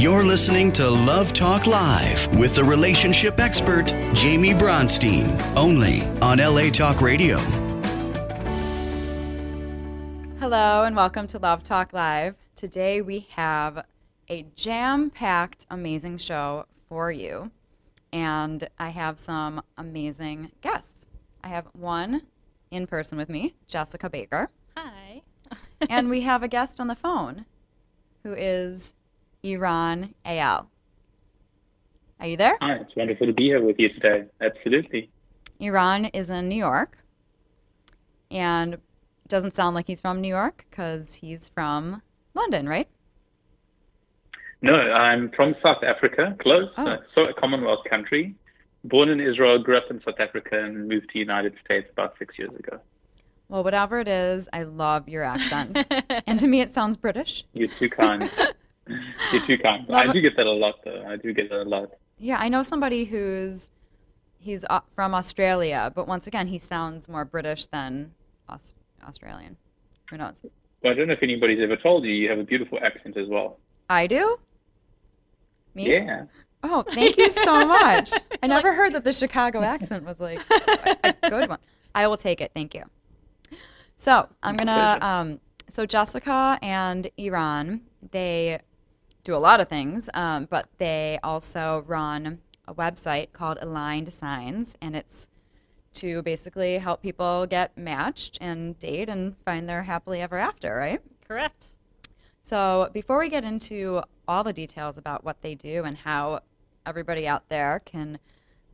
You're listening to Love Talk Live with the relationship expert, Jaime Bronstein, only on LA Talk Radio. Hello, and welcome to Love Talk Live. Today we have a jam packed, amazing show for you, and I have some amazing guests. I have one in person with me, Jessica Baker, Hi. and we have a guest on the phone who is Eran Eyal. Are you there? Hi, it's wonderful to be here with you today. Absolutely. Eran is in New York, and it doesn't sound like he's from New York because he's from London, right? No, I'm from South Africa, close, Oh. uh, so a Commonwealth country. Born in Israel, grew up in South Africa, and moved to the United States about six years ago. Well, whatever it is, I love your accent. and to me, it sounds British. You're too kind. You're too kind. Love I do get that a lot, though. I do get that a lot. Yeah, I know somebody who's he's uh, from Australia, but once again, he sounds more British than Aus- Australian. Who knows? Well, I don't know if anybody's ever told you you have a beautiful accent as well. I do. Me? Yeah. Oh, thank you so much. I never heard that the Chicago accent was like a a good one. I will take it. Thank you. So I'm gonna. Um, so Jessica and Eran, they do a lot of things, um, but they also run a website called Aligned Signs, and it's to basically help people get matched and date and find their happily ever after, right? Correct. So, before we get into all the details about what they do and how everybody out there can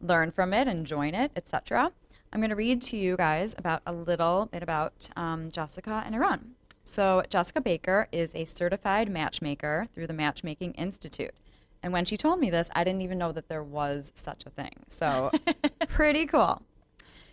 learn from it and join it, etc., I'm going to read to you guys about a little bit about um, Jessica and Eran. So, Jessica Baker is a certified matchmaker through the Matchmaking Institute. And when she told me this, I didn't even know that there was such a thing. So, pretty cool.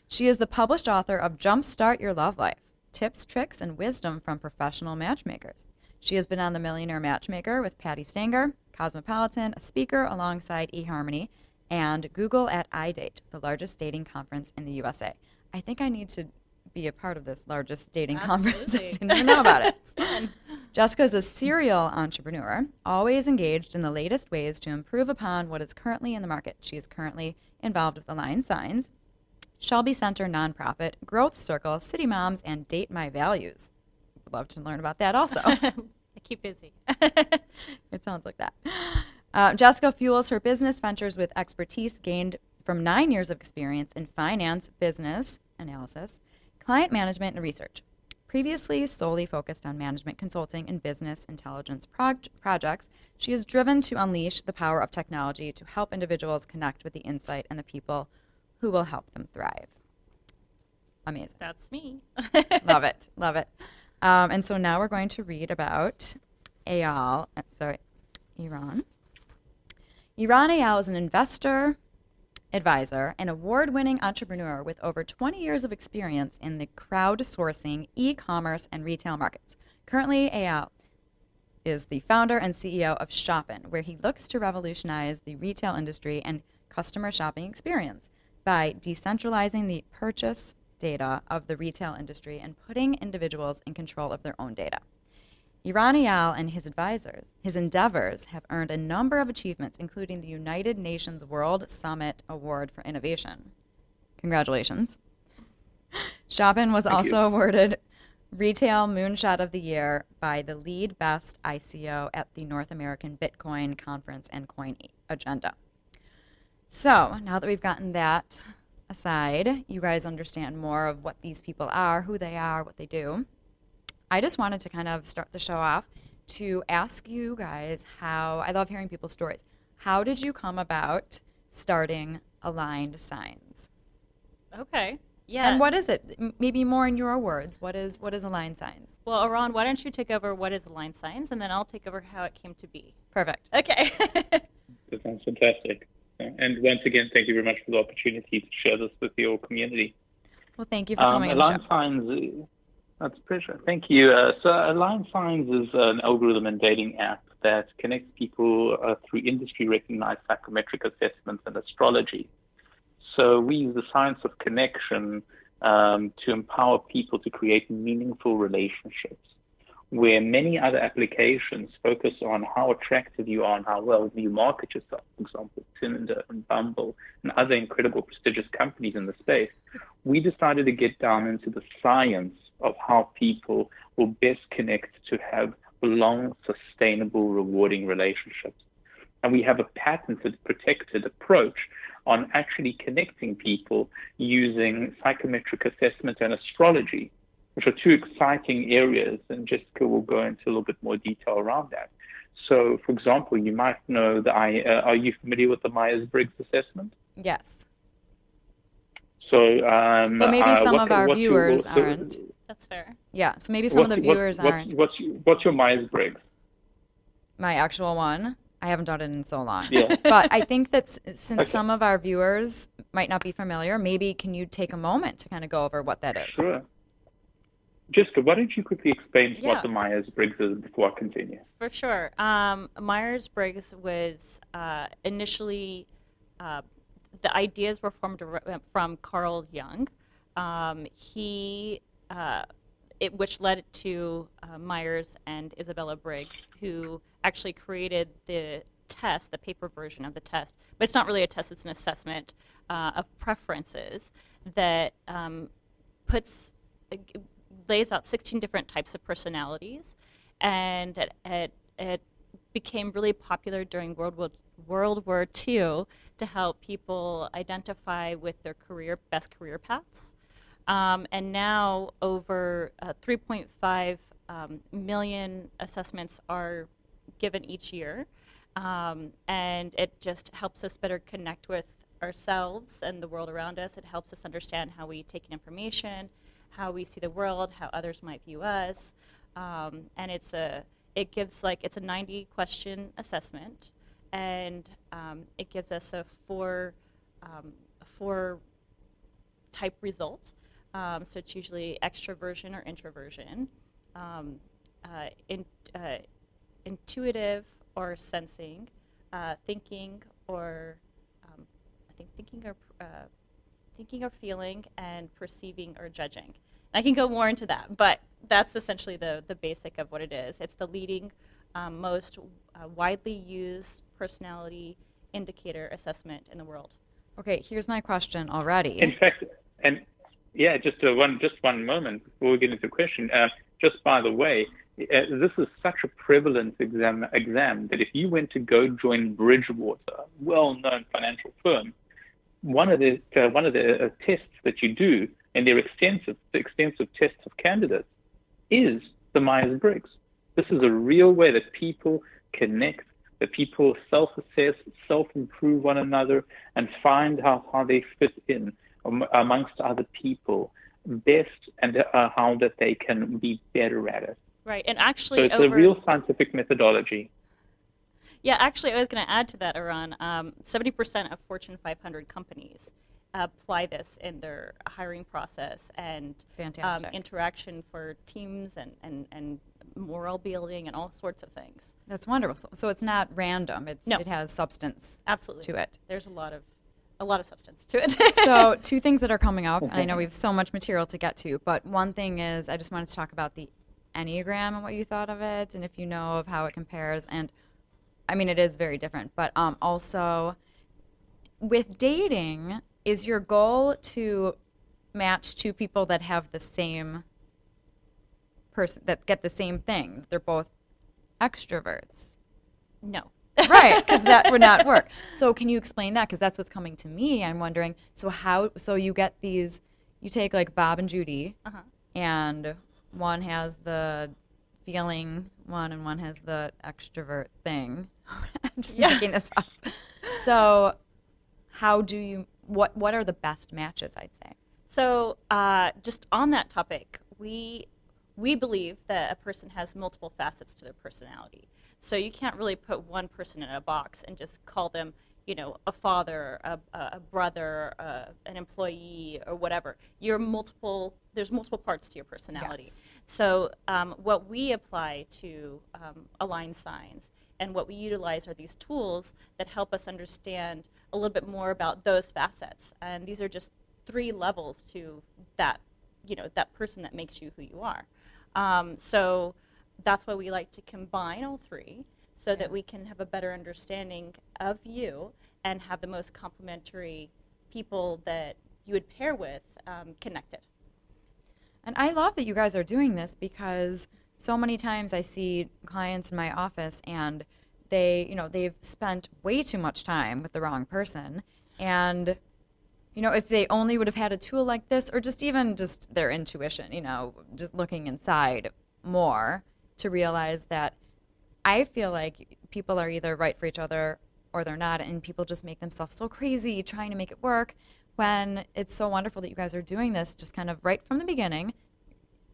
She is the published author of Jumpstart Your Love Life Tips, Tricks, and Wisdom from Professional Matchmakers. She has been on The Millionaire Matchmaker with Patti Stanger, Cosmopolitan, a speaker alongside eHarmony, and Google at iDate, the largest dating conference in the USA. I think I need to be a part of this largest dating conference. I didn't know about it. It's fun. Jessica is a serial entrepreneur, always engaged in the latest ways to improve upon what is currently in the market. She is currently involved with Align Signs, Shelby Center Nonprofit, Growth Circle, City Moms, and Date My Values. Would love to learn about that also. I keep busy. it sounds like that. Uh, Jessica fuels her business ventures with expertise gained from nine years of experience in finance, business analysis, client management, and research. Previously solely focused on management consulting and business intelligence proj- projects, she is driven to unleash the power of technology to help individuals connect with the insight and the people who will help them thrive. Amazing. That's me. love it. Love it. Um, and so now we're going to read about Eyal. uh, Sorry, Eran. Eran Eyal is an investor, advisor, and award winning entrepreneur with over 20 years of experience in the crowdsourcing, e commerce, and retail markets. Currently, Eyal is the founder and CEO of Shopin, where he looks to revolutionize the retail industry and customer shopping experience by decentralizing the purchase data of the retail industry and putting individuals in control of their own data. Eran Eyal and his advisors, his endeavors have earned a number of achievements, including the United Nations World Summit Award for Innovation. Congratulations. Shopin was Thank also you. awarded Retail Moonshot of the Year by the lead best ICO at the North American Bitcoin Conference and Coin Agenda. So now that we've gotten that aside, you guys understand more of what these people are, who they are, what they do. I just wanted to kind of start the show off to ask you guys how I love hearing people's stories. How did you come about starting Aligned Signs? okay. Yeah. And what is it? M- Maybe more in your words. What is what is Aligned Signs? Well, Eran, why don't you take over what is Aligned Signs, and then I'll take over how it came to be. Perfect. Okay. That sounds fantastic. And once again, thank you very much for the opportunity to share this with your community. Well, thank you for Um, coming on the Align show. Signs, that's a pleasure. Thank you. Uh, so, Align Signs is an algorithm and dating app that connects people uh, through industry recognized psychometric assessments and astrology. So, we use the science of connection um, to empower people to create meaningful relationships. where many other applications focus on how attractive you are and how well you market yourself. For example, Tinder and Bumble and other incredible prestigious companies in the space. We decided to get down into the science of how people will best connect to have long, sustainable, rewarding relationships. And we have a patented, protected approach on actually connecting people using psychometric assessment and astrology, which are two exciting areas. And Jessica will go into a little bit more detail around that. So, for example, you might know that I, uh, are you familiar with the Myers Briggs assessment? Yes. So, um, but maybe uh, some what, of our viewers aren't. That's fair. Yeah, so maybe some of the viewers what, aren't. What's, what's your Myers Briggs? My actual one. I haven't done it in so long. Yeah. but I think that since Okay. some of our viewers might not be familiar, maybe can you take a moment to kind of go over what that is? Sure. Jessica, why don't you quickly explain Yeah. what the Myers Briggs is before I continue? For sure. Um, Myers Briggs was uh, initially, uh, the ideas were formed from Carl Jung. Um, he, uh, it, which led to uh, Myers and Isabella Briggs, who actually created the test, the paper version of the test. But it's not really a test, it's an assessment uh, of preferences that um, puts lays out 16 different types of personalities, and it, it, it became really popular during World War, World War II to help people identify with their career best career paths. Um, and now over uh, 3.5 um, million assessments are given each year, um, and it just helps us better connect with ourselves and the world around us. It helps us understand how we take in information, how we see the world, how others might view us, um, and it's a it gives like it's a 90 question assessment, and um, it gives us a four um, four type result. Um, so it's usually extroversion or introversion, um, uh, in, uh, intuitive or sensing, uh, thinking or um, I think thinking or uh, thinking or feeling, and perceiving or judging. I can go more into that, but that's essentially the the basic of what it is. It's the leading, um, most uh, widely used personality indicator assessment in the world. Okay, here's my question already. In fact, and yeah, just uh, one just one moment before we get into the question. Uh, just by the way, uh, this is such a prevalent exam exam that if you went to go join Bridgewater, well-known financial firm, one of the uh, one of the uh, tests that you do in their extensive extensive tests of candidates is the Myers Briggs. This is a real way that people connect, that people self-assess, self-improve one another, and find how, how they fit in um, amongst other people best and uh, how that they can be better at it. Right, and So actually, it's over a real scientific methodology. Yeah, actually, I was going to add to that, Eran. Um, 70% of Fortune 500 companies apply this in their hiring process and um, interaction for teams and, and, and moral building and all sorts of things. That's wonderful. So, so it's not random. It's No. it has substance Absolutely. to it. There's a lot of a lot of substance to it. so two things that are coming up, and I know we have so much material to get to, but one thing is I just wanted to talk about the Enneagram and what you thought of it, and if you know of how it compares. And I mean, it is very different, but um, also with dating, is your goal to match two people that have the same person that get the same thing? They're both extroverts. no. Right because that would not work so can you explain that because that's what's coming to me i'm wondering so how so you get these you take like bob and judy Uh-huh. and one has the feeling one and one has the extrovert thing i'm just Yeah. making this up so how do you what what are the best matches i'd say So, uh, just on that topic, we we believe that a person has multiple facets to their personality. So you can't really put one person in a box and just call them, you know, a father, a, a brother, uh, an employee, or whatever. You're multiple. There's multiple parts to your personality. Yes. So um, what we apply to um, align signs and what we utilize are these tools that help us understand a little bit more about those facets. And these are just three levels to that, you know, that person that makes you who you are. Um, so that's why we like to combine all three so Yeah. that we can have a better understanding of you and have the most complementary people that you would pair with um, connected. And I love that you guys are doing this because so many times I see clients in my office and they, you know, they've spent way too much time with the wrong person. And, you know, if they only would have had a tool like this or just even just their intuition, you know, just looking inside more to realize that I feel like people are either right for each other or they're not, and people just make themselves so crazy trying to make it work. When it's so wonderful that you guys are doing this, just kind of right from the beginning.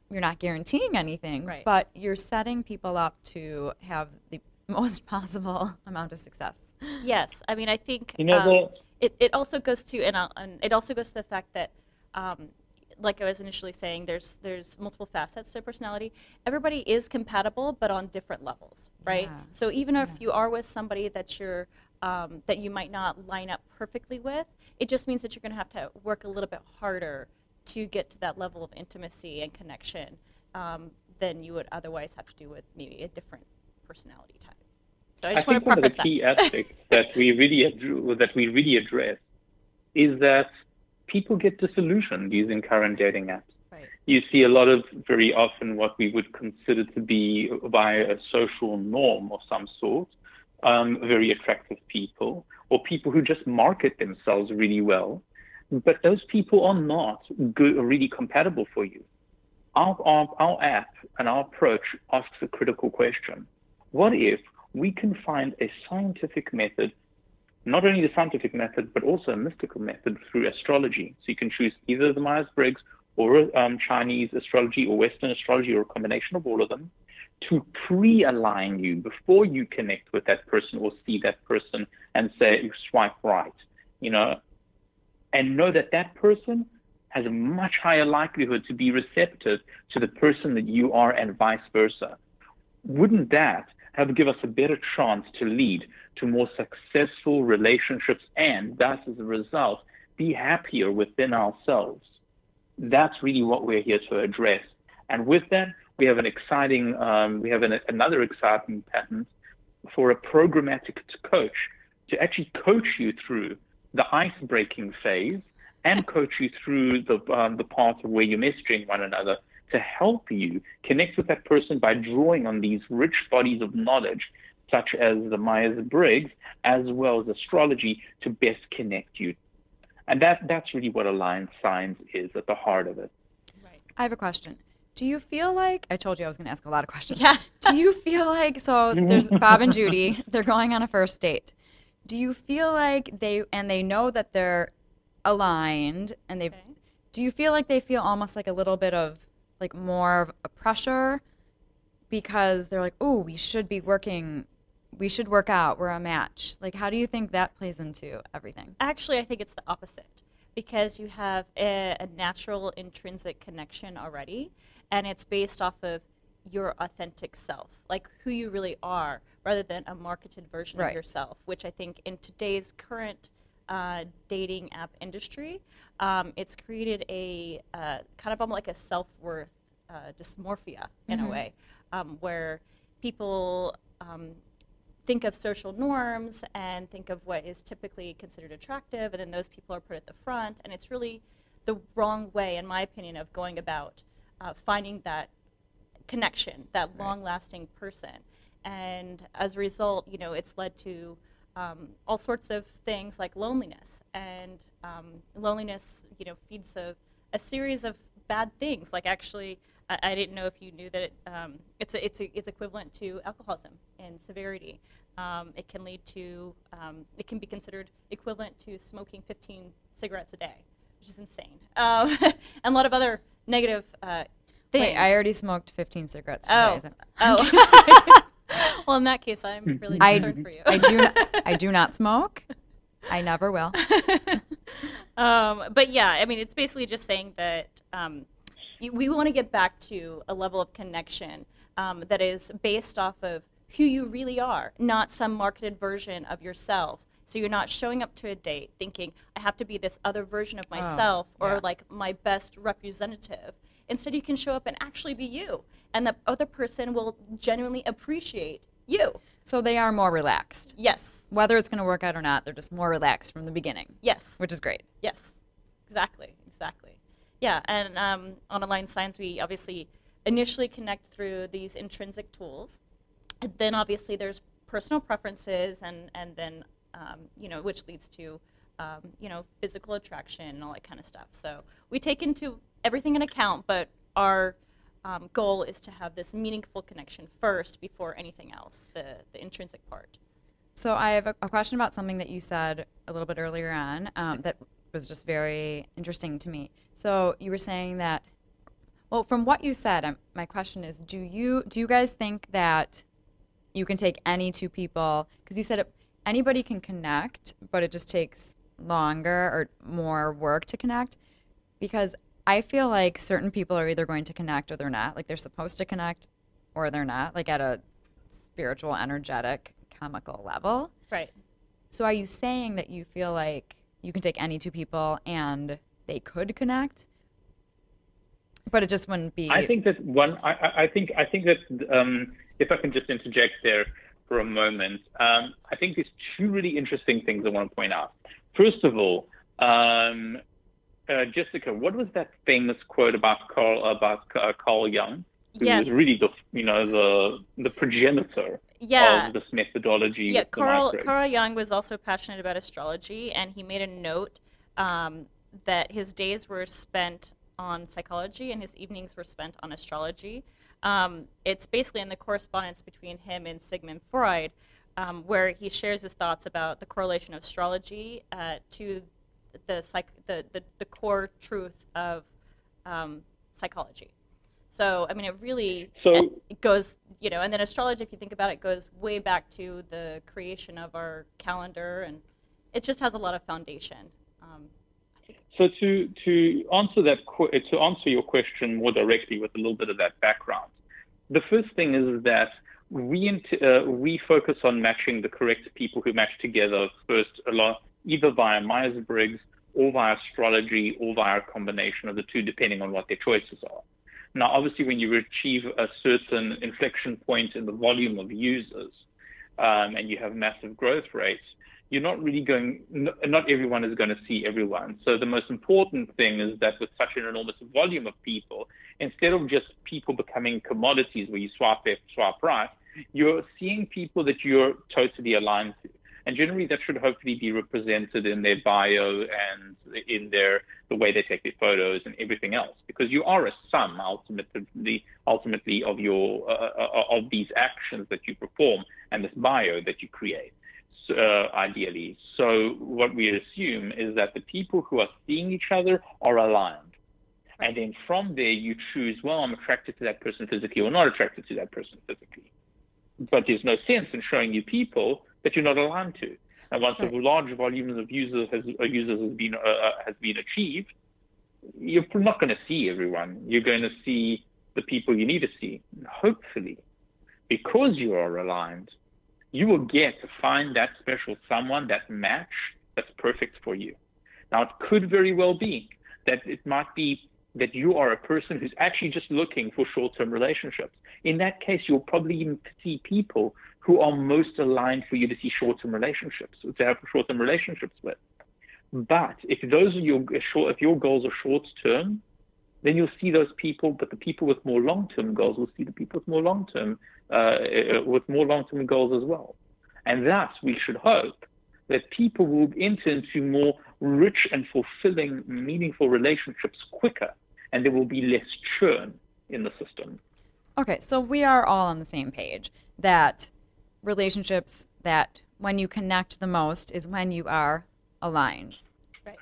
You're not guaranteeing anything, Right. but you're setting people up to have the most possible amount of success. Yes, I mean, I think You know, um, it, it also goes to and, I'll- and it also goes to the fact that, um, like I was initially saying, there's there's multiple facets to personality. Everybody is compatible, but on different levels, right? Yeah. So even if you are with somebody that you're um, that you might not line up perfectly with, it just means that you're going to have to work a little bit harder to get to that level of intimacy and connection um, than you would otherwise have to do with maybe a different personality type. So I just want think to one of preface the that. key aspects that we really ad- that we really address is that people get disillusioned using current dating apps. Right. You see a lot of very often what we would consider to be by a social norm of some sort, um, very attractive people, or people who just market themselves really well, but those people are not good, really compatible for you. Our, our, our app and our approach asks a critical question. What if we can find a scientific method, not only the scientific method, but also a mystical method through astrology? So you can choose either the Myers Briggs or um, Chinese astrology or Western astrology or a combination of all of them to pre align you before you connect with that person or see that person and say, swipe right, you know, and know that that person has a much higher likelihood to be receptive to the person that you are and vice versa. Wouldn't that have give us a better chance to lead to more successful relationships and thus as a result be happier within ourselves? That's really what we're here to address. And with that, we have an exciting, um, we have an, another exciting patent for a programmatic coach to actually coach you through the ice breaking phase and coach you through the um, the part of where you're messaging one another to help you connect with that person by drawing on these rich bodies of knowledge such as the Myers Briggs as well as astrology to best connect you. And that that's really what Aligned Signs is at the heart of it. Right. I have a question. Do you feel like I told you I was going to ask a lot of questions? Yeah. Do you feel like so? There's Bob and Judy. They're going on a first date. Do you feel like they and they know that they're aligned and they? Okay. Do you feel like they feel almost like a little bit of like more of a pressure because they're like, oh, we should be working, we should work out. We're a match. Like, how do you think that plays into everything? Actually, I think it's the opposite because you have a, a natural intrinsic connection already, and it's based off of your authentic self, like who you really are, rather than a marketed version Right. of yourself, which I think in today's current uh, dating app industry, um, it's created a uh, kind of almost like a self worth uh, dysmorphia in a way, um, where people um, think of social norms and think of what is typically considered attractive, and then those people are put at the front, and it's really the wrong way, in my opinion, of going about uh, finding that connection, that long-lasting person, and as a result, you know, it's led to um, all sorts of things like loneliness, and um, loneliness, you know, feeds a, a series of bad things. Like actually, I, I didn't know if you knew that it, um, it's a, it's a, it's equivalent to alcoholism in severity. Um, it can lead to um, it can be considered equivalent to smoking 15 cigarettes a day, which is insane, um, and a lot of other negative uh, things. Wait, I already smoked 15 cigarettes. Oh, today. oh. well, in that case, I'm really I, concerned for you. I do. Not, I do not smoke. I never will. um, but yeah, I mean, it's basically just saying that um, we want to get back to a level of connection um, that is based off of who you really are, not some marketed version of yourself. So you're not showing up to a date thinking I have to be this other version of myself or yeah. like my best representative. Instead, you can show up and actually be you, and the other person will genuinely appreciate you. So they are more relaxed. Yes. Whether it's going to work out or not, they're just more relaxed from the beginning, Yes. which is great. Yes, exactly, exactly. Yeah, and um, on Align Signs, we obviously initially connect through these intrinsic tools. And then obviously there's personal preferences, and and then um, you know which leads to um, you know physical attraction and all that kind of stuff. So we take into everything in account, but our um, goal is to have this meaningful connection first before anything else, the the intrinsic part. So I have a, a question about something that you said a little bit earlier on um, that was just very interesting to me. So you were saying that, well, from what you said, um, my question is: Do you do you guys think that you can take any two people? Because you said it, anybody can connect, but it just takes longer or more work to connect. Because I feel like certain people are either going to connect or they're not. Like they're supposed to connect or they're not. Like at a spiritual, energetic, chemical level. Right. So are you saying that you feel like you can take any two people and they could connect, but it just wouldn't be? I think that one. I, I- I think I think that um, if I can just interject there for a moment, um, I think there's two really interesting things I want to point out. First of all, um, uh, Jessica, what was that famous quote about Carl about uh, Carl Jung? Who Yes. was really the you know the the progenitor Yeah. of this methodology. yeah, Carl. Carl Jung was also passionate about astrology, and he made a note um, that his days were spent on psychology and his evenings were spent on astrology. Um, it's basically in the correspondence between him and Sigmund Freud, um, where he shares his thoughts about the correlation of astrology uh, to the, psych- the, the the core truth of um, psychology. So, I mean, it really So- it goes, you know, and then astrology, if you think about it, goes way back to the creation of our calendar, and it just has a lot of foundation. Um, So to to answer that to answer your question more directly with a little bit of that background, the first thing is that we uh, we focus on matching the correct people who match together first, a lot either via Myers Briggs or via astrology or via a combination of the two, depending on what their choices are. Now, obviously, when you achieve a certain inflection point in the volume of users, um, and you have massive growth rates, you're not really going, not everyone is going to see everyone. So the most important thing is that with such an enormous volume of people, instead of just people becoming commodities where you swap left, swipe right, you're seeing people that you're totally aligned to. And generally that should hopefully be represented in their bio and in their, the way they take their photos and everything else, because you are a sum ultimately, ultimately of your, uh, of these actions that you perform and this bio that you create uh, ideally. So what we assume is that the people who are seeing each other are aligned. And then from there, you choose, well, I'm attracted to that person physically or not attracted to that person physically. But there's no sense in showing you people that you're not aligned to. And once Right. a large volumes of users has, uh, users has been, uh, uh, has been achieved, you're not going to see everyone. You're going to see the people you need to see. Hopefully, because you are aligned, you will get to find that special someone, that match that's perfect for you. Now, it could very well be that it might be that you are a person who's actually just looking for short-term relationships. In that case, you'll probably even see people who are most aligned for you to see short-term relationships, to have short-term relationships with. But if those are your if your goals are short-term, then you'll see those people, but the people with more long-term goals will see the people with more long-term, uh, with more long-term goals as well. And thus, we should hope that people will enter into more rich and fulfilling, meaningful relationships quicker, and there will be less churn in the system. Okay, so we are all on the same page that relationships that when you connect the most is when you are aligned. Right.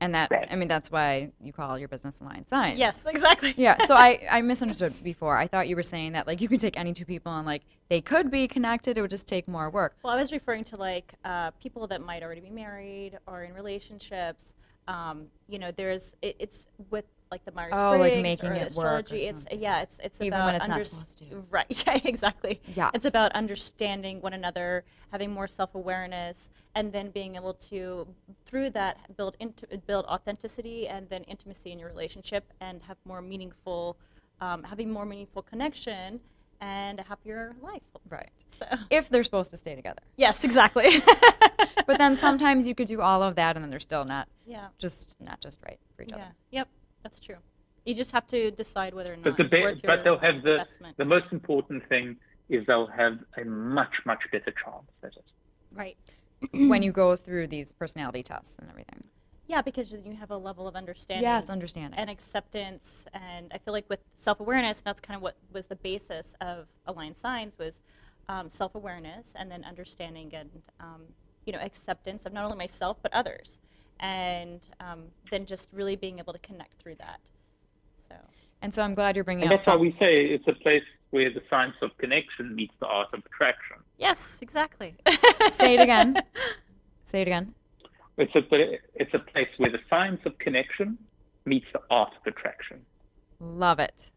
And that, Right. I mean, that's why you call your business aligned sign. yes, exactly. Yeah, so I, I misunderstood before. I thought you were saying that, like, you can take any two people and, like, they could be connected. It would just take more work. Well, I was referring to like uh, people that might already be married or in relationships. Um, you know, there's it, it's with like the Myers Oh, like making it work or. It's yeah, it's it's Even about when it's not supposed to. Right, yeah, exactly. Yeah. It's about understanding one another, having more self awareness, and then being able to through that build into build authenticity and then intimacy in your relationship and have more meaningful um, having more meaningful connection and a happier life Right. so If they're supposed to stay together. yes exactly But then sometimes you could do all of that and then they're still not yeah just not just right for each yeah other. yep that's true you just have to decide whether or not But the it's be- worth but they'll have the investment. the most important thing is they'll have a much much better chance at it. right when you go through these personality tests and everything. yeah because you have a level of understanding Yes, understanding. and acceptance and i feel like with self-awareness that's kind of what was the basis of aligned signs was um, self-awareness and then understanding and um, you know acceptance of not only myself but others and um, then just really being able to connect through that so and so I'm glad you're bringing And up that's why we say it's a place where the science of connection meets the art of attraction. yes exactly Say it again. Say it again. It's a it's a place where the science of connection meets the art of attraction. Love it.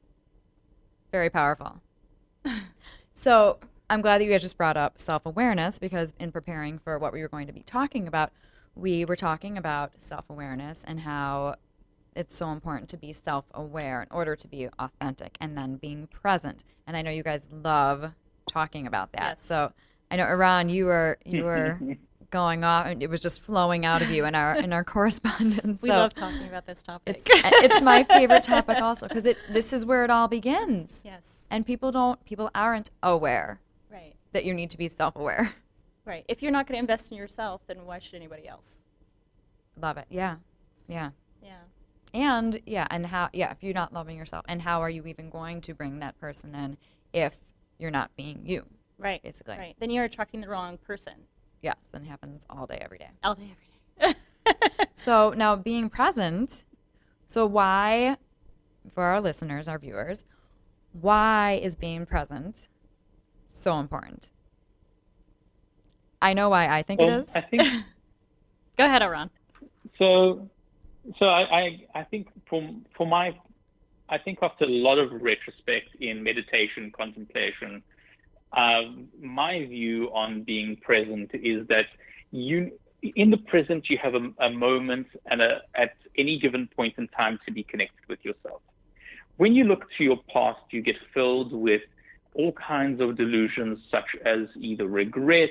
Very powerful. so I'm glad that you guys just brought up self awareness because in preparing for what we were going to be talking about, we were talking about self awareness and how it's so important to be self aware in order to be authentic and then being present. And I know you guys love talking about that. Yes. So I know Eran, you were you were going off and it was just flowing out of you in our in our correspondence. we So love talking about this topic it's it's my favorite topic also because it this is where it all begins. yes And people don't people aren't aware right that you need to be self-aware. Right if you're not going to invest in yourself then why should anybody else Love it. Yeah. Yeah. yeah And yeah, and how yeah, if you're not loving yourself and how are you even going to bring that person in if you're not being you? right Basically. right then you're attracting the wrong person Yes, and it happens all day every day. all day every day So now being present, so why for our listeners, our viewers, why is being present so important? I know why I think it is. I think go ahead Eran. so. So I, I I think for for my I think after a lot of retrospect in meditation contemplation, um, my view on being present is that you in the present you have a, a moment and a, at any given point in time to be connected with yourself. When you look to your past, you get filled with all kinds of delusions, such as either regret,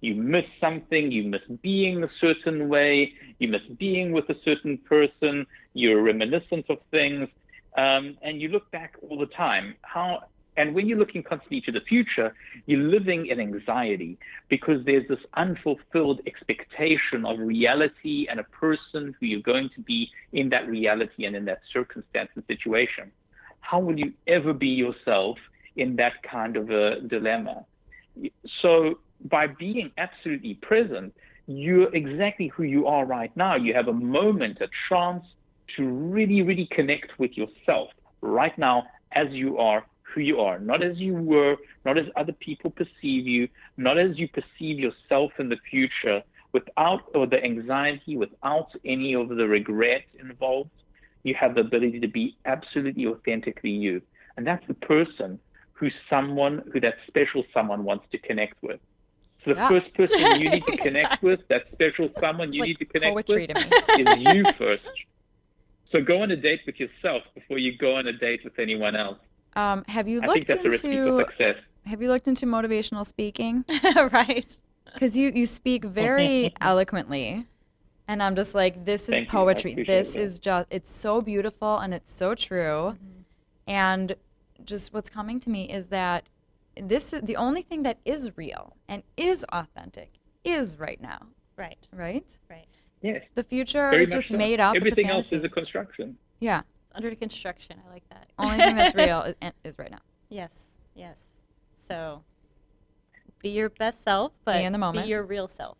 you miss something, you miss being a certain way, you miss being with a certain person, you're reminiscent of things, um, and you look back all the time. How and when you're looking constantly to the future, you're living in anxiety because there's this unfulfilled expectation of reality and a person who you're going to be in that reality and in that circumstance and situation. How will you ever be yourself in that kind of a dilemma? So by being absolutely present, you're exactly who you are right now. You have a moment, a chance to really, really connect with yourself right now as you are, who you are, not as you were, not as other people perceive you, not as you perceive yourself in the future, without or the anxiety, without any of the regret involved. You have the ability to be absolutely authentically you. And that's the person who someone, who that special someone wants to connect with. The Yeah. first person you need to connect with, that special someone It's you like need to connect with, to is you first. So go on a date with yourself before you go on a date with anyone else. Um, have you I looked that's a recipe for into success. have you looked into motivational speaking? right. Because you you speak very eloquently, and I'm just like, this is Thank poetry. This that. is just it's so beautiful and it's so true. Mm-hmm. And just what's coming to me is that this is the only thing that is real and is authentic is right now, Right. right? Right. Yes. The future Very is just so. made up. It's a Everything else is a construction. yeah. Under construction. I like that. Only thing that's real is, is right now. Yes. Yes. So be your best self, but be in the moment. Be your real self.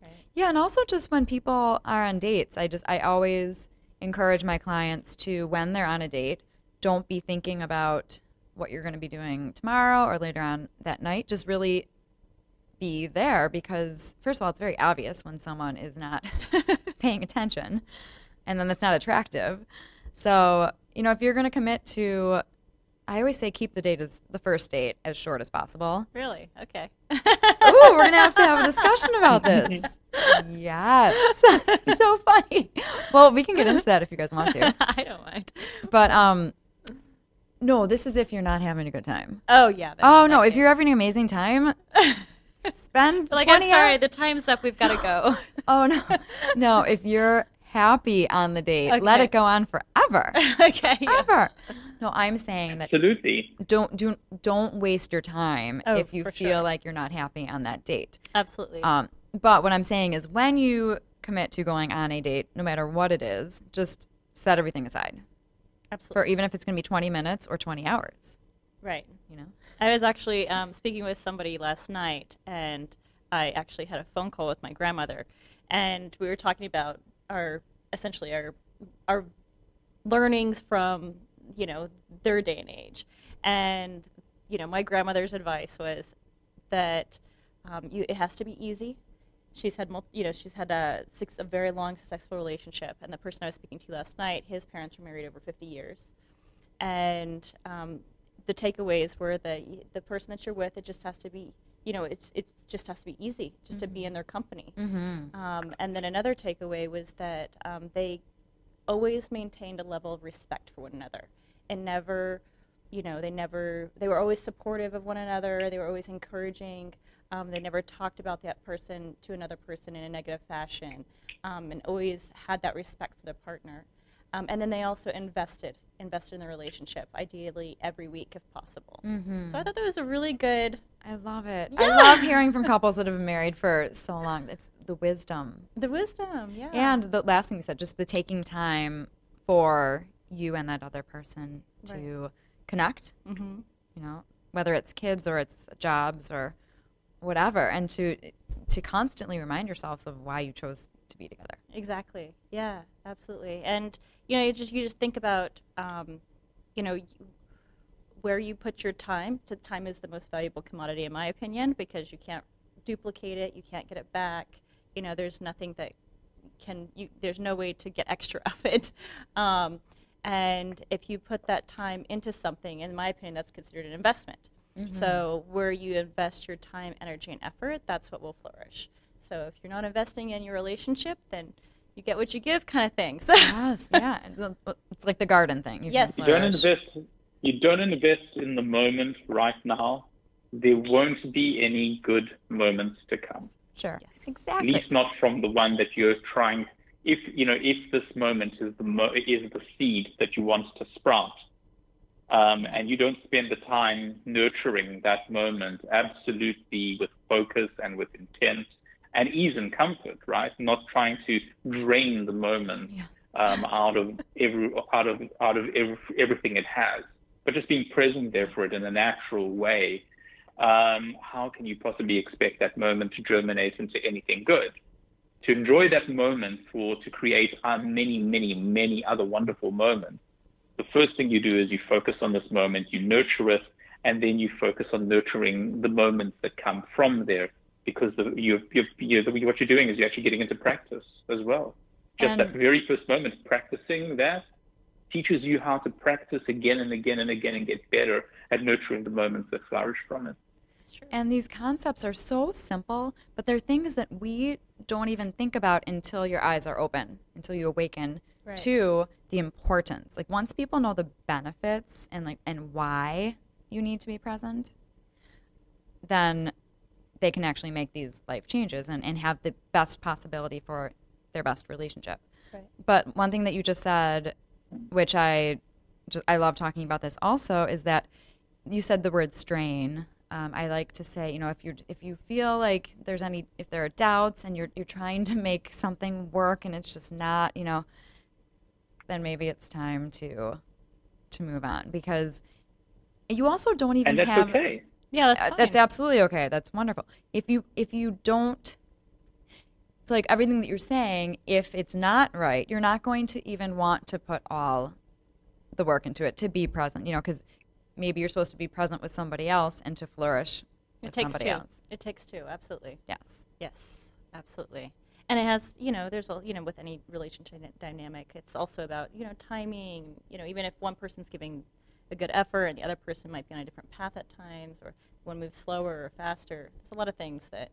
Right. Yeah, and also just when people are on dates, I just I always encourage my clients to when they're on a date, don't be thinking about what you're going to be doing tomorrow or later on that night. Just really be there because first of all, it's very obvious when someone is not paying attention, and then that's not attractive. So you know, if you're going to commit to I always say keep the date as the first date as short as possible. Really? Okay. Ooh, we're gonna have to have a discussion about this. yes, so funny. Well, we can get into that if you guys want to. I don't mind. But um, no, this is if you're not having a good time. Oh yeah. that- Oh that no, if you're having an amazing time, spend like, 20 I'm sorry, hours- the time's up. We've got to go. Oh no, no. If you're happy on the date, let it go on forever, okay. yeah. No, I'm saying that Absolutely. don't do don't waste your time Oh, if you feel sure. like you're not happy on that date. Absolutely. Um, but what I'm saying is when you commit to going on a date, no matter what it is, just set everything aside Absolutely. for even if it's going to be 20 minutes or 20 hours. right. You know. I was actually um, speaking with somebody last night, and I actually had a phone call with my grandmother, and we were talking about our essentially our our learnings from you know their day and age, and you know my grandmother's advice was that um, you, it has to be easy. She's had mul- you know she's had a six a very long successful relationship, and the person I was speaking to last night, his parents were married over 50 years, and um, the takeaways were that the person that you're with, it just has to be, you know, it's it just has to be easy just to be in their company. Mm-hmm. Um, and then another takeaway was that um, they always maintained a level of respect for one another, and never, you know, they never they were always supportive of one another. They were always encouraging. Um, they never talked about that person to another person in a negative fashion, um, and always had that respect for their partner. Um, and then they also invested invested in the relationship, ideally every week if possible. Mm-hmm. So I thought that was a really good I love it. Yeah. I love hearing from couples that have been married for so long. It's the wisdom. the wisdom, yeah. And the last thing you said, just the taking time for you and that other person to connect, hmm you know, whether it's kids or it's jobs or whatever, and to to constantly remind yourselves of why you chose to be together. Exactly. Yeah, absolutely. And you know, you just you just think about, um, you know, where you put your time. To time is the most valuable commodity, in my opinion, because you can't duplicate it, you can't get it back. You know, there's nothing that can you. There's no way to get extra of it. Um, and if you put that time into something, in my opinion, that's considered an investment. So mm-hmm. where you invest your time, energy, and effort, that's what will flourish. So if you're not investing in your relationship, then you get what you give, kind of thing. So Yes, yeah. It's, it's like the garden thing. You Yes. You don't invest. You don't invest in the moment right now. There won't be any good moments to come. Sure. Yes. At least not from the one that you're trying. If you know, if this moment is the mo- is the seed that you want to sprout, um, and you don't spend the time nurturing that moment absolutely with focus and with intent and ease and comfort, right? Not trying to drain the moment Yeah. um, out of every out of out of every, everything it has, but just being present there for it in a natural way. Um, how can you possibly expect that moment to germinate into anything good? To enjoy that moment for to create uh, many, many, many other wonderful moments the first thing you do is you focus on this moment, you nurture it, and then you focus on nurturing the moments that come from there. Because the, you, you, you, what you're doing is you're actually getting into practice as well. Just And- that very first moment, practicing that teaches you how to practice again and again and again and get better at nurturing the moments that flourish from it. And these concepts are so simple, but they're things that we don't even think about until your eyes are open, until you awaken Right. to the importance. Like once people know the benefits and like and why you need to be present, then they can actually make these life changes and, and have the best possibility for their best relationship. Right. But one thing that you just said, which I just, I love talking about this also, is that you said the word strain. Um, I like to say, you know, if you if you feel like there's any if there are doubts and you're you're trying to make something work and it's just not, you know, then maybe it's time to to move on because you also don't even And that's have okay. Yeah, that's uh, fine. that's absolutely okay. That's wonderful. If you if you don't it's like everything that you're saying, if it's not right, you're not going to even want to put all the work into it to be present, you know, cuz maybe you're supposed to be present with somebody else and to flourish it with takes somebody two. else. It takes two, absolutely. Yes. Yes, absolutely. And it has, you know, there's a, you know, with any relationship dynamic, it's also about, you know, timing. You know, even if one person's giving a good effort, and the other person might be on a different path at times, or one moves slower or faster. There's a lot of things that.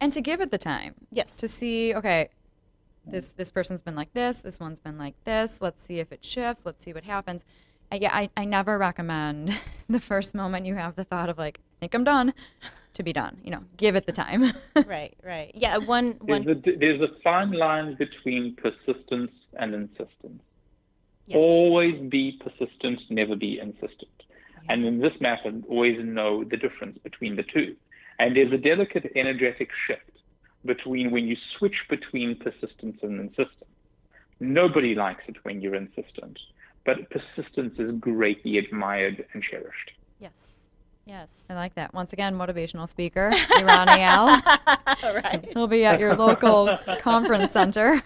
And to give it the time. Yes. To see, okay, this this person's been like this, this one's been like this. Let's see if it shifts. Let's see what happens. I, yeah, I, I never recommend the first moment you have the thought of like, think I'm done, to be done. You know, give it the time. right, right. Yeah, one one. There's a, there's a fine line between persistence and insistence. yes. Always be persistent, never be insistent. And in this matter, always know the difference between the two. And there's a delicate energetic shift between when you switch between persistence and insistence. Nobody likes it when you're insistent, but persistence is greatly admired and cherished. Yes. Yes. I like that. Once again, motivational speaker, Eran Eyal. right. He'll be at your local conference center.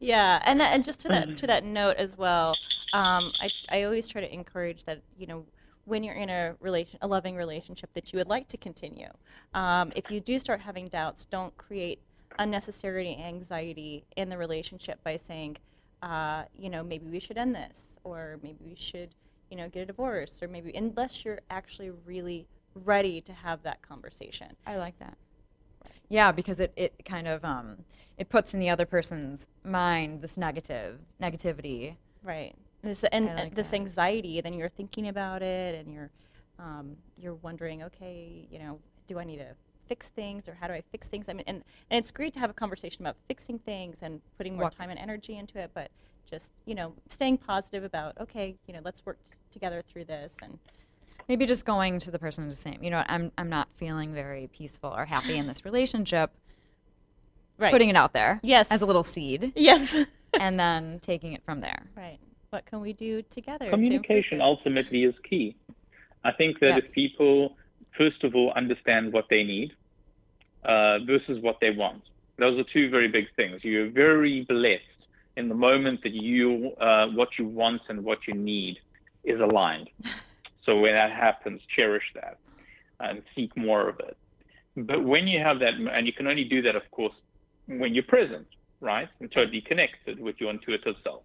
Yeah, and that, and just to that to that note as well, um, I I always try to encourage that you know when you're in a relation a loving relationship that you would like to continue. Um, if you do start having doubts, don't create unnecessary anxiety in the relationship by saying, uh, you know, maybe we should end this, or maybe we should, you know, get a divorce, or maybe unless you're actually really ready to have that conversation. I like that. Yeah, because it, it kind of um, it puts in the other person's mind this negative negativity. Right. This, and like this that. anxiety, then you're thinking about it, and you're um, you're wondering, okay, you know, do I need to fix things, or how do I fix things? I mean, and, and it's great to have a conversation about fixing things and putting more Walk- time and energy into it, but just you know, staying positive about, okay, you know, let's work t- together through this, and Maybe just going to the person and just saying, you know, what, I'm I'm not feeling very peaceful or happy in this relationship. right, Putting it out there, Yes. as a little seed, yes, and then taking it from there. right. What can we do together? Communication improve this? ultimately is key. I think that Yes. if people, first of all, understand what they need uh, versus what they want, those are two very big things. You're very blessed in the moment that you, uh, what you want and what you need is aligned. So when that happens, cherish that and seek more of it. But when you have that, and you can only do that, of course, when you're present, right, and totally connected with your intuitive self.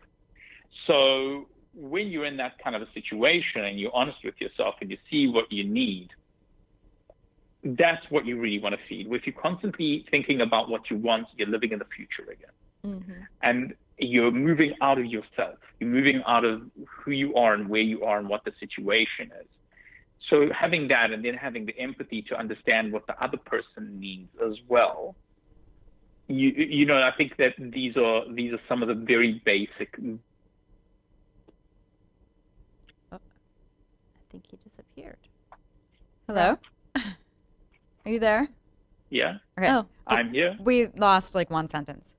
So when you're in that kind of a situation and you're honest with yourself and you see what you need, that's what you really want to feed. If you're constantly thinking about what you want, you're living in the future again. Mhm. And you're moving out of yourself. You're moving out of who you are and where you are and what the situation is. So having that and then having the empathy to understand what the other person needs as well. You, you know, I think that these are these are some of the very basic oh, I think he disappeared. Hello, are you there? yeah. Okay. Oh, I'm here. We lost like one sentence.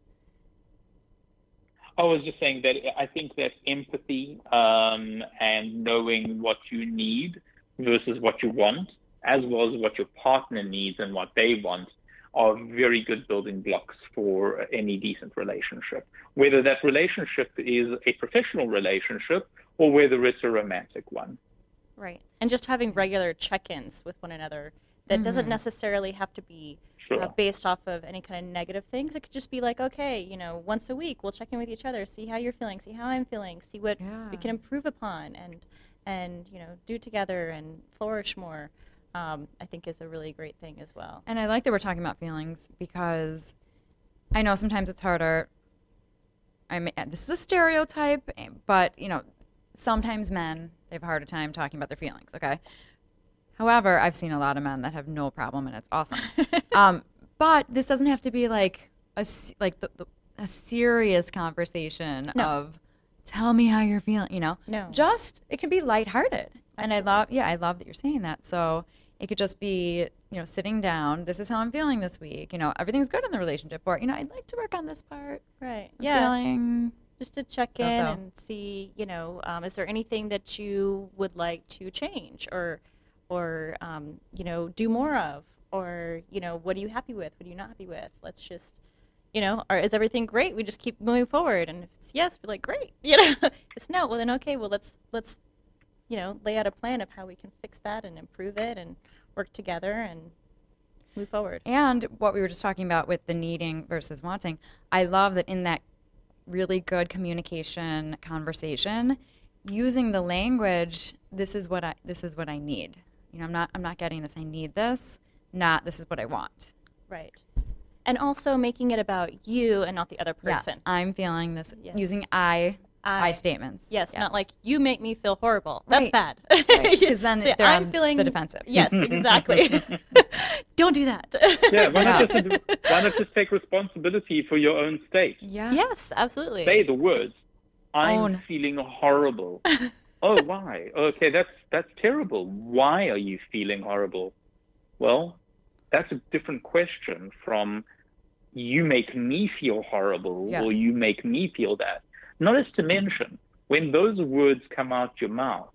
I was just saying that I think that empathy um, and knowing what you need versus what you want, as well as what your partner needs and what they want, are very good building blocks for any decent relationship. Whether that relationship is a professional relationship or whether it's a romantic one. Right. And just having regular check ins with one another that doesn't necessarily have to be Sure. uh, based off of any kind of negative things. It could just be like, okay, you know, once a week we'll check in with each other, see how you're feeling, see how I'm feeling, see what we can improve upon and and you know do together and flourish more. Um, I think is a really great thing as well. And I like that we're talking about feelings because I know sometimes it's harder. I mean, this is a stereotype, eh, but you know, sometimes men they have a harder time talking about their feelings. Okay. However, I've seen a lot of men that have no problem, and it's awesome. um, but this doesn't have to be like a like the, the, a serious conversation No. of tell me how you're feeling. You know, No. just it can be lighthearted. And I love, yeah, I love that you're saying that. So it could just be, you know, sitting down. This is how I'm feeling this week. You know, everything's good in the relationship, or you know, I'd like to work on this part. Right. I'm yeah. feeling just to check in So-so. and see, you know, um, is there anything that you would like to change or, or um, you know, do more of, or you know, what are you happy with? What are you not happy with? Let's just, you know, or is everything great? We just keep moving forward, and if it's yes, we're like great, you know. it's no, well then okay, well let's let's, you know, lay out a plan of how we can fix that and improve it and work together and move forward. And what we were just talking about with the needing versus wanting, I love that in that really good communication conversation, using the language, this is what I this is what I need. You know, I'm not I'm not getting this. I need this, not this is what I want. Right. And also making it about you and not the other person. Yes, I'm feeling this Yes. using I, I I. statements. Yes, not like you make me feel horrible. That's Right. bad. Right, 'cause then So, they're I'm on feeling the defensive. Yes, exactly. Don't do that. Yeah, why not, Yeah. just, why not just take responsibility for your own state? yeah. yes, absolutely. Say the words, I'm Own. feeling horrible. Oh, why? Okay, that's that's terrible. Why are you feeling horrible? Well, that's a different question from you make me feel horrible Yes. or you make me feel that. Not as to mention, when those words come out your mouth,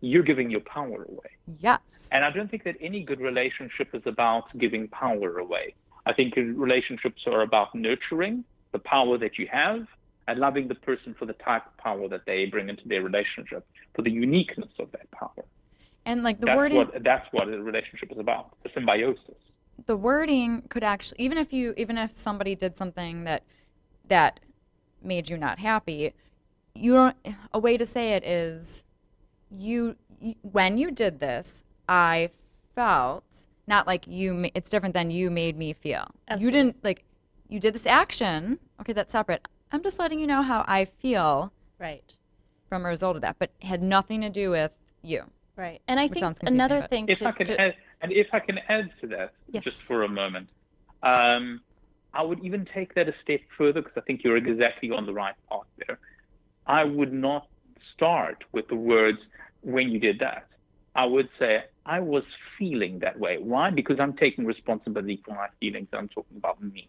you're giving your power away. Yes. And I don't think that any good relationship is about giving power away. I think relationships are about nurturing the power that you have and loving the person for the type of power that they bring into their relationship, for the uniqueness of that power. And like the that's wording what that's what a relationship is about. The symbiosis. the wording could actually even if you even if somebody did something that that made you not happy you don't a way to say it is you, you when you did this i felt not like you it's different than you made me feel you didn't like you did this action okay that's separate i'm just letting you know how i feel right. from a result of that but it had nothing to do with you Right. And I think another but- thing If to, I can to- add, and if I can add to that Yes. just for a moment, um, I would even take that a step further because I think you're exactly on the right path there. I would not start with the words when you did that. I would say I was feeling that way. Why? Because I'm taking responsibility for my feelings. I'm talking about me.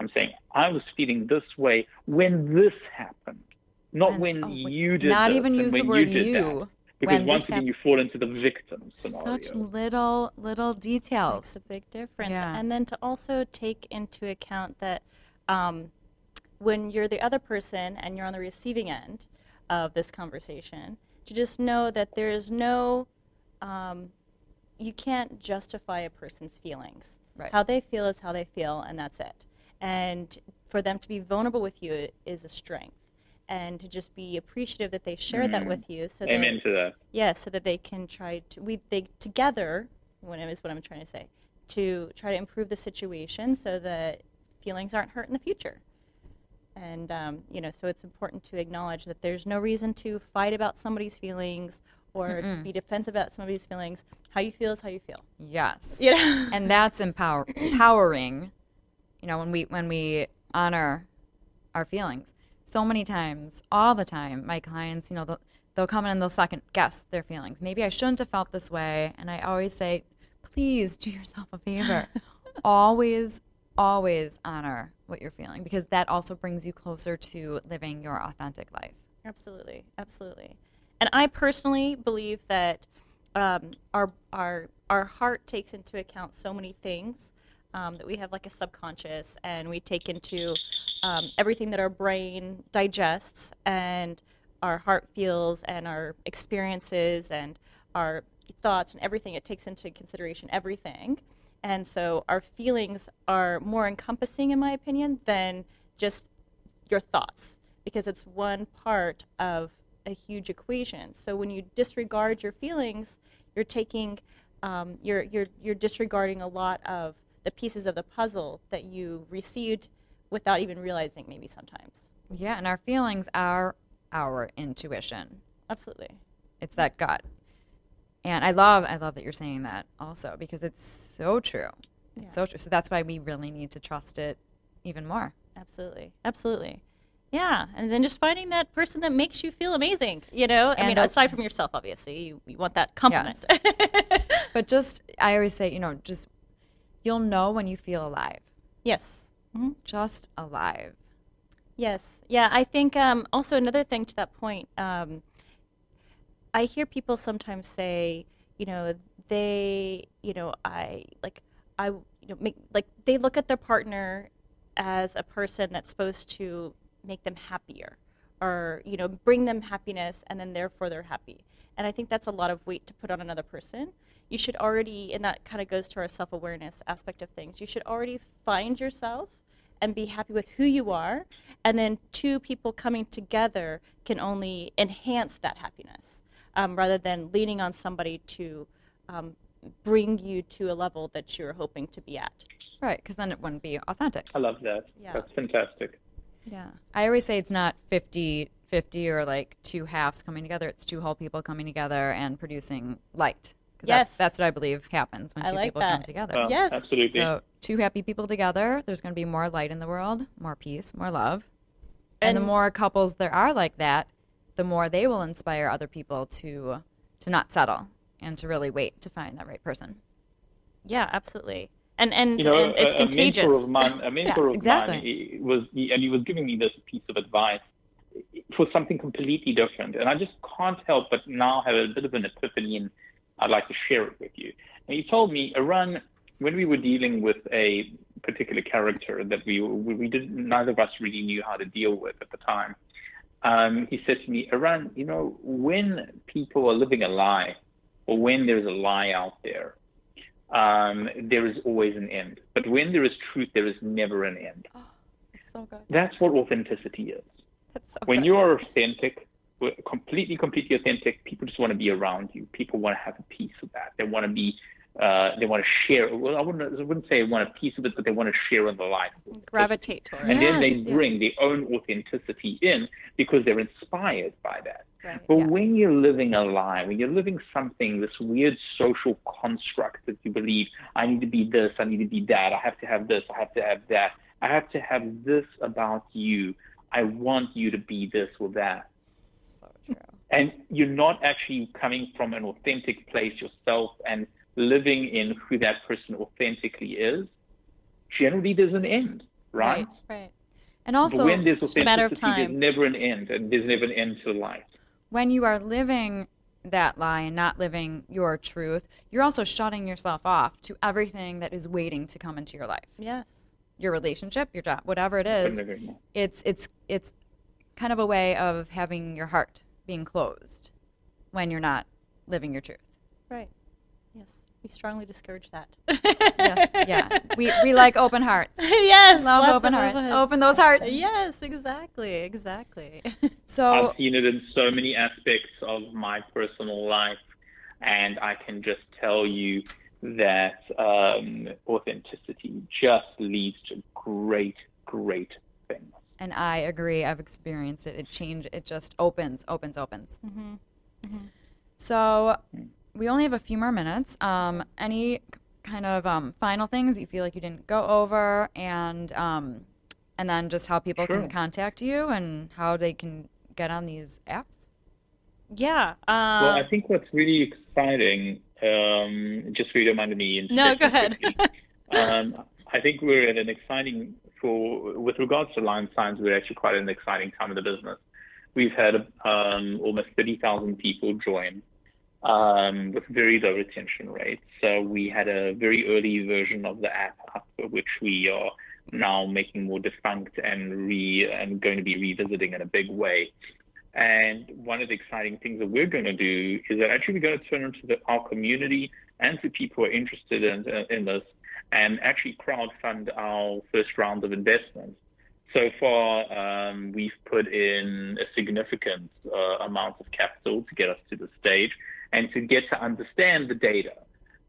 I'm saying I was feeling this way when this happened, not And- when oh, you did not even use the word you. You. Because when once again, hap- you fall into the victim scenario. such little little details makes a big difference. Yeah. And then to also take into account that um, when you're the other person and you're on the receiving end of this conversation, to just know that there is no, um, you can't justify a person's feelings. Right. How they feel is how they feel, and that's it. And for them to be vulnerable with you is a strength. And to just be appreciative that they shared that Mm. with you, so Amen that to that. yeah, so that they can try to we they together. What is what I'm trying to say to try to improve the situation so that feelings aren't hurt in the future. And um, you know, so it's important to acknowledge that there's no reason to fight about somebody's feelings or to be defensive about somebody's feelings. How you feel is how you feel. yes You know. and that's empower empowering you know when we when we honor our feelings. So many times all the time my clients you know they'll, they'll come in and they'll second guess their feelings. Maybe i shouldn't have felt this way and i always say please do yourself a favor. Always always honor what you're feeling because that also brings you closer to living your authentic life. Absolutely, absolutely. And I personally believe that um, our our our heart takes into account so many things um, that we have like a subconscious, and we take into um, everything that our brain digests, and our heart feels, and our experiences, and our thoughts, and everything. It takes into consideration everything, and so our feelings are more encompassing, in my opinion, than just your thoughts because it's one part of a huge equation. So when you disregard your feelings, you're taking, um, you're, you're, you're disregarding a lot of the pieces of the puzzle that you received without even realizing maybe sometimes. yeah and our feelings are our intuition Absolutely. it's that gut and i love i love that you're saying that also because it's so true it's Yeah. so true so that's why we really need to trust it even more Absolutely. Absolutely. Yeah, and then just finding that person that makes you feel amazing, you know? I mean, aside from yourself, obviously, you, you want that compliment. but just i always say you know just you'll know when you feel alive yes. Mhm. just alive Yes. Yeah, I think um, also another thing to that point, um, I hear people sometimes say, you know, they, you know, I like, I, you know, make like they look at their partner as a person that's supposed to make them happier, or you know, bring them happiness, and then therefore they're happy. And I think that's a lot of weight to put on another person. You should already, and that kind of goes to our self-awareness aspect of things. You should already find yourself and be happy with who you are. And then two people coming together can only enhance that happiness um, rather than leaning on somebody to um, bring you to a level that you're hoping to be at. Right, because then it wouldn't be authentic. I love that. Yeah. That's fantastic. Yeah. I always say it's not 50 50 or like two halves coming together. It's two whole people coming together and producing light. 'Cause Yes. That's, that's what I believe happens when I two like people come that. together. Well, Yes. Absolutely. So, two happy people together, there's going to be more light in the world, more peace, more love. And, the more couples there are like that, the more they will inspire other people to to not settle and to really wait to find that right person. Yeah, absolutely. And and, you know, and it's a, contagious. a mentor of mine, a mentor of exactly. mine was, and he was giving me this piece of advice for something completely different, and I just can't help but now have a bit of an epiphany, and I'd like to share it with you. And he told me, Eran, when we were dealing with a particular character that we we, we didn't, neither of us really knew how to deal with at the time. Um, he said to me, Eran, you know, when people are living a lie, or when there's a lie out there, um, there is always an end. But when there is truth, there is never an end. It's so good. That's what authenticity is. That's so When good. you are authentic, completely, completely authentic, people just want to be around you. People want to have a piece of that. They want to be, uh, they want to share. Well, I wouldn't, I wouldn't say want a piece of it, but they want to share in the life. gravitate toward. And then they yeah. bring their own authenticity in because they're inspired by that. Right. But Yeah. when you're living a lie, when you're living something, this weird social construct that you believe, I need to be this, I need to be that, I have to have this, I have to have that, I have to have this about you, I want you to be this or that. so true. And you're not actually coming from an authentic place yourself and living in who that person authentically is. Generally, there's an end, right? Right. And But also, when there's It's a matter of authenticity, there's time. never an end, and there's never an end to life. when you are living that lie and not living your truth, you're also shutting yourself off to everything that is waiting to come into your life. Yes. Your relationship, your job, whatever it is. Couldn't agree more. It's it's it's kind of a way of having your heart being closed when you're not living your truth. Right. Yes. We strongly discourage that. Yes, yeah. We we like open hearts. yes. Love lots open of hearts. open- Open those hearts. Yes, exactly, exactly. So I've seen it in so many aspects of my personal life, and I can just tell you that um, authenticity just leads to great, great things. and I agree. I've experienced it. It change. It just opens, opens, opens. Mm-hmm. Mm-hmm. So hmm. We only have a few more minutes. Um, any kind of um, final things you feel like you didn't go over, and um, and then just how people Sure. can contact you and how they can get on these apps. yeah. Well, Um, I think what's really exciting, um, just for you to mind me. No, go ahead. um, I think we're at an exciting for with regards to Aligned Signs. We're actually quite at an exciting time in the business. We've had um, almost thirty thousand people join um, with very low retention rates. So we had a very early version of the app up, which we are now making more defunct and re and going to be revisiting in a big way. And one of the exciting things that we're going to do is that actually we're going to turn into the, our community and to people who are interested in, in this and actually crowdfund our first round of investments. So far, um, we've put in a significant uh, amount of capital to get us to the stage and to get to understand the data,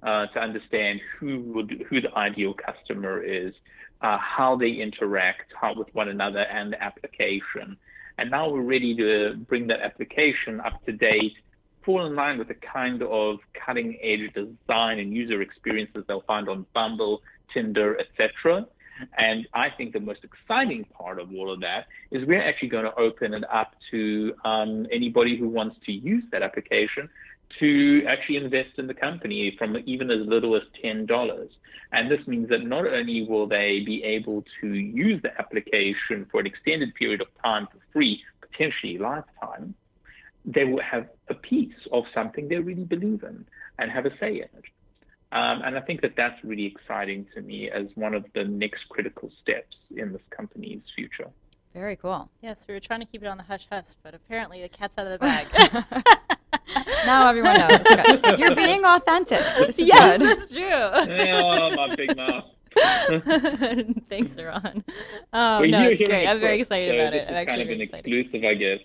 uh, to understand who would, who the ideal customer is, uh, how they interact how, with one another and the application. And now we're ready to bring that application up to date, fall in line with the kind of cutting edge design and user experiences they'll find on Bumble, Tinder, etc. And I think the most exciting part of all of that is we're actually going to open it up to um, anybody who wants to use that application to actually invest in the company from even as little as $10. And this means that not only will they be able to use the application for an extended period of time for free, potentially lifetime, they will have a piece of something they really believe in and have a say in it. Um, and I think that that's really exciting to me as one of the next critical steps in this company's future. Very cool. yes, we were trying to keep it on the hush hush, but apparently the cat's out of the bag. Now everyone knows. It's. You're being authentic. This is yes, good. that's true. oh, my big mouth. Thanks, Ron. Um, Well, no, you're it's great. I'm very excited so about it. I'm is actually kind of very an excited. exclusive, I guess.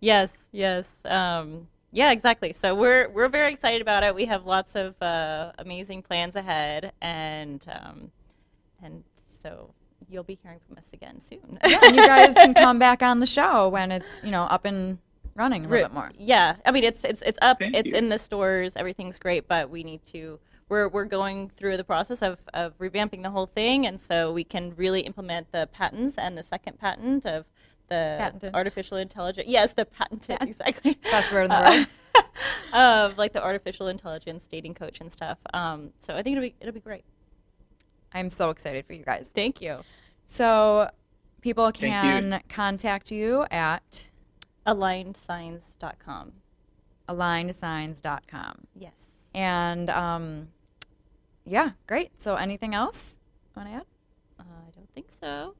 Yes, yes. Um, yeah, exactly. So we're we're very excited about it. We have lots of uh, amazing plans ahead, and um, and so you'll be hearing from us again soon. Yeah, and you guys can come back on the show when it's you know up and running a little bit more. Yeah, I mean it's it's it's up. Thank it's you. in the stores. Everything's great, but we need to. We're we're going through the process of of revamping the whole thing, and so we can really implement the patents and the second patent of the Patented. artificial intelligence. Yes, the patented exactly. Best word in the Uh, world. of like the artificial intelligence dating coach and stuff. Um, so I think it'll be it'll be great. I'm so excited for you guys. Thank you. So people you. can contact you at Alignedsigns.com. alignedsigns.com. Yes. And um, yeah, great. So anything else you want to add? Uh, I don't think so.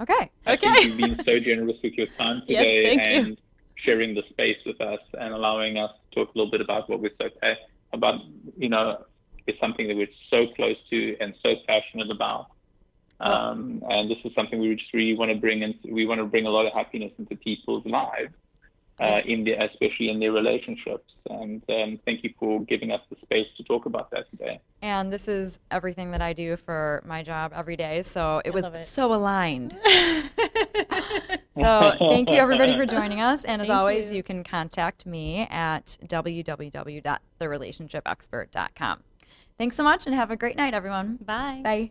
Okay. I think Okay. you've been so generous with your time Yes, today thank you. and sharing the space with us and allowing us to talk a little bit about what we're so pa- about. You know, it's something that we're so close to and so passionate about. Um, and this is something we just really want to bring in. We want to bring a lot of happiness into people's lives, uh, in their, especially in their relationships. And um, thank you for giving us the space to talk about that today. And this is everything that I do for my job every day. So it was it. so aligned. So thank you everybody for joining us. And as Thank always, you. you can contact me at www.therelationshipexpert.com. Thanks so much and have a great night, everyone. Bye. Bye.